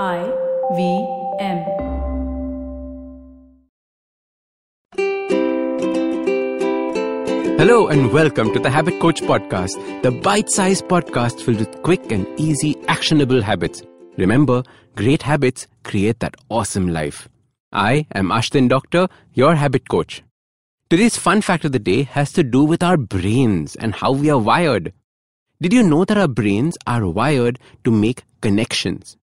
I V M. Hello and welcome to the Habit Coach Podcast, the bite sized podcast filled with quick and easy, actionable habits. Remember, great habits create that awesome life. I am Ashdin Doctor, your habit coach. Today's fun fact of the day has to do with our brains and how we are wired. Did you know that our brains are wired to make connections?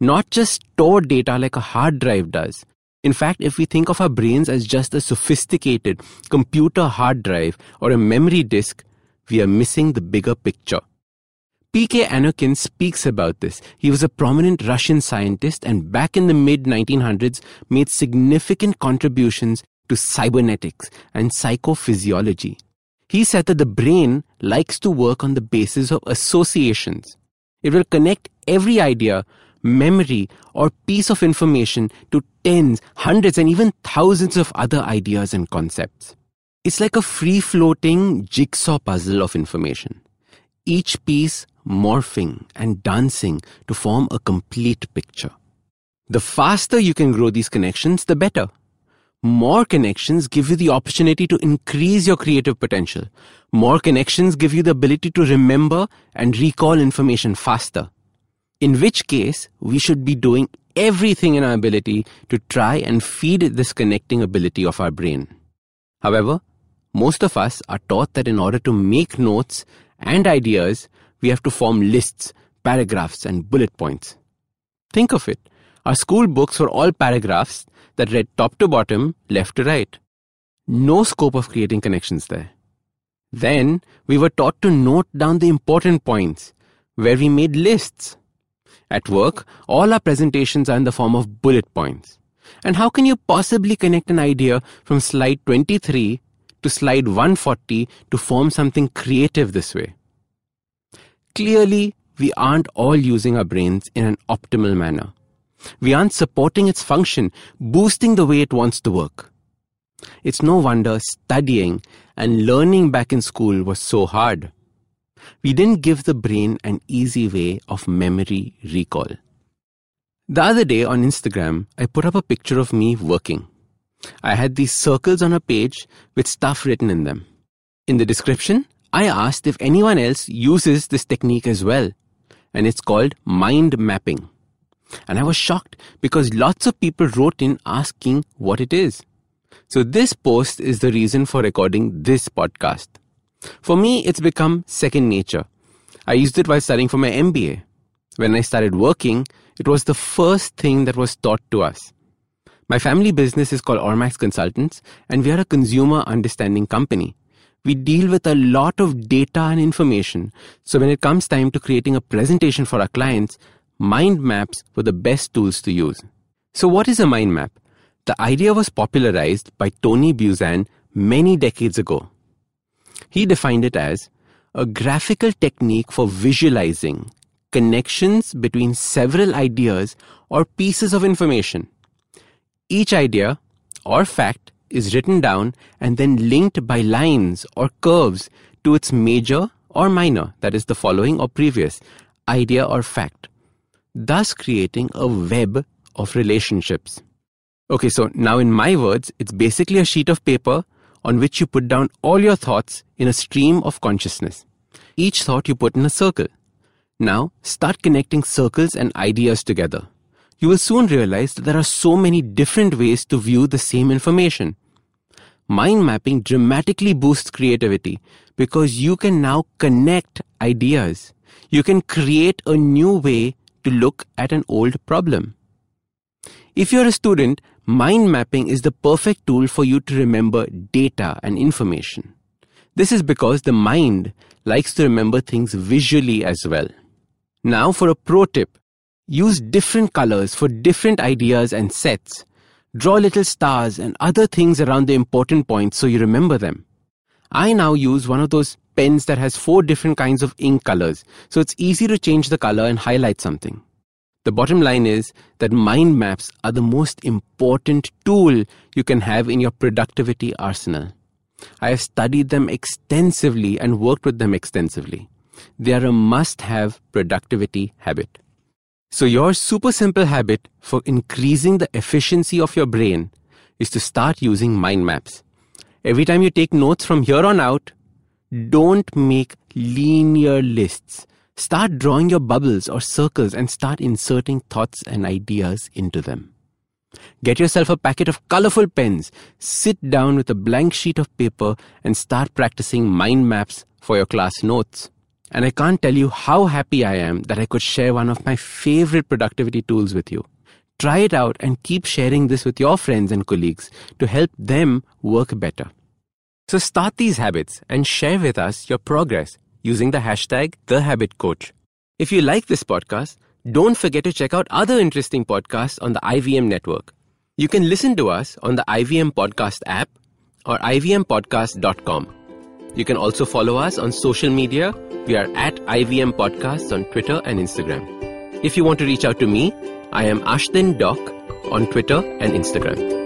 Not just store data like a hard drive does. In fact, if we think of our brains as just a sophisticated computer hard drive or a memory disk, we are missing the bigger picture. P.K. Anokhin speaks about this. He was a prominent Russian scientist and back in the mid 1900s made significant contributions to cybernetics and psychophysiology. He said that the brain likes to work on the basis of associations. It will connect every idea, memory, or piece of information to tens, hundreds, and even thousands of other ideas and concepts. It's like a free floating jigsaw puzzle of information, each piece morphing and dancing to form a complete picture. The faster you can grow these connections, the better. More connections give you the opportunity to increase your creative potential. More connections give you the ability to remember and recall information faster. In which case, we should be doing everything in our ability to try and feed this connecting ability of our brain. However, most of us are taught that in order to make notes and ideas, we have to form lists, paragraphs, and bullet points. Think of it. Our school books were all paragraphs that read top to bottom, left to right. No scope of creating connections there. Then we were taught to note down the important points, where we made lists. At work, all our presentations are in the form of bullet points. And how can you possibly connect an idea from slide 23 to slide 140 to form something creative this way? Clearly, we aren't all using our brains in an optimal manner. We aren't supporting its function, boosting the way it wants to work. It's no wonder studying and learning back in school was so hard. We didn't give the brain an easy way of memory recall. The other day on Instagram, I put up a picture of me working. I had these circles on a page with stuff written in them. In the description, I asked if anyone else uses this technique as well, and it's called mind mapping. And I was shocked because lots of people wrote in asking what it is. So, this post is the reason for recording this podcast. For me, it's become second nature. I used it while studying for my MBA. When I started working, it was the first thing that was taught to us. My family business is called Ormax Consultants, and we are a consumer understanding company. We deal with a lot of data and information, so when it comes time to creating a presentation for our clients, mind maps were the best tools to use. So, what is a mind map? The idea was popularized by Tony Buzan many decades ago. He defined it as a graphical technique for visualizing connections between several ideas or pieces of information. Each idea or fact is written down and then linked by lines or curves to its major or minor, that is the following or previous, idea or fact, thus creating a web of relationships. Okay, so now in my words, it's basically a sheet of paper on which you put down all your thoughts in a stream of consciousness. Each thought you put in a circle. Now, start connecting circles and ideas together. You will soon realize that there are so many different ways to view the same information. Mind mapping dramatically boosts creativity because you can now connect ideas. You can create a new way to look at an old problem. If you're a student, mind mapping is the perfect tool for you to remember data and information. This is because the mind likes to remember things visually as well. Now for a pro tip. Use different colors for different ideas and sets. Draw little stars and other things around the important points so you remember them. I now use one of those pens that has four different kinds of ink colors, so it's easy to change the color and highlight something. The bottom line is that mind maps are the most important tool you can have in your productivity arsenal. I have studied them extensively and worked with them extensively. They are a must have productivity habit. So, your super simple habit for increasing the efficiency of your brain is to start using mind maps. Every time you take notes from here on out, don't make linear lists. Start drawing your bubbles or circles and start inserting thoughts and ideas into them. Get yourself a packet of colorful pens, sit down with a blank sheet of paper, and start practicing mind maps for your class notes. And I can't tell you how happy I am that I could share one of my favorite productivity tools with you. Try it out and keep sharing this with your friends and colleagues to help them work better. So start these habits and share with us your progress using the hashtag TheHabitCoach. If you like this podcast, don't forget to check out other interesting podcasts on the IVM network. You can listen to us on the IVM Podcast app or ivmpodcast.com. You can also follow us on social media. We are at IVM Podcasts on Twitter and Instagram. If you want to reach out to me, I am Ashdin Doc on Twitter and Instagram.